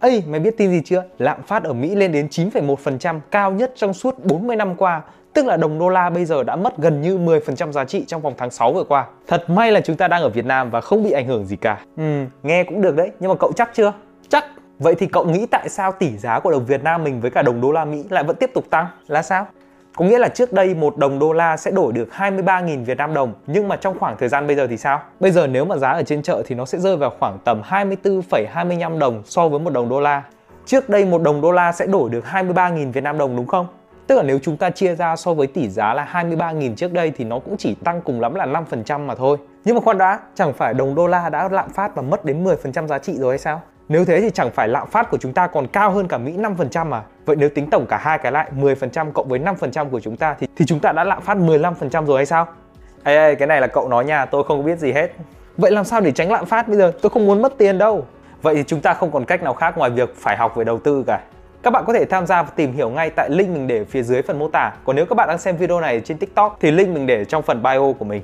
Ây, mày biết tin gì chưa? Lạm phát ở Mỹ lên đến 9,1%, cao nhất trong suốt 40 năm qua. Tức là đồng đô la bây giờ đã mất gần như 10% giá trị trong vòng tháng 6 vừa qua. Thật may là chúng ta đang ở Việt Nam và không bị ảnh hưởng gì cả. Ừ, nghe cũng được đấy, nhưng mà cậu chắc chưa? Chắc. Vậy thì cậu nghĩ tại sao tỷ giá của đồng Việt Nam mình với cả đồng đô la Mỹ lại vẫn tiếp tục tăng? Là sao? Có nghĩa là trước đây một đồng đô la sẽ đổi được 23.000 Việt Nam đồng Nhưng mà trong khoảng thời gian bây giờ thì sao? Bây giờ nếu mà giá ở trên chợ thì nó sẽ rơi vào khoảng tầm 24,25 đồng so với một đồng đô la Trước đây một đồng đô la sẽ đổi được 23.000 Việt Nam đồng đúng không? Tức là nếu chúng ta chia ra so với tỷ giá là 23.000 trước đây thì nó cũng chỉ tăng cùng lắm là 5% mà thôi. Nhưng mà khoan đã, chẳng phải đồng đô la đã lạm phát và mất đến 10% giá trị rồi hay sao? Nếu thế thì chẳng phải lạm phát của chúng ta còn cao hơn cả Mỹ 5% mà. Vậy nếu tính tổng cả hai cái lại 10% cộng với 5% của chúng ta thì thì chúng ta đã lạm phát 15% rồi hay sao? Ê, ê, cái này là cậu nói nha, tôi không biết gì hết. Vậy làm sao để tránh lạm phát bây giờ? Tôi không muốn mất tiền đâu. Vậy thì chúng ta không còn cách nào khác ngoài việc phải học về đầu tư cả. Các bạn có thể tham gia và tìm hiểu ngay tại link mình để phía dưới phần mô tả. Còn nếu các bạn đang xem video này trên TikTok thì link mình để trong phần bio của mình.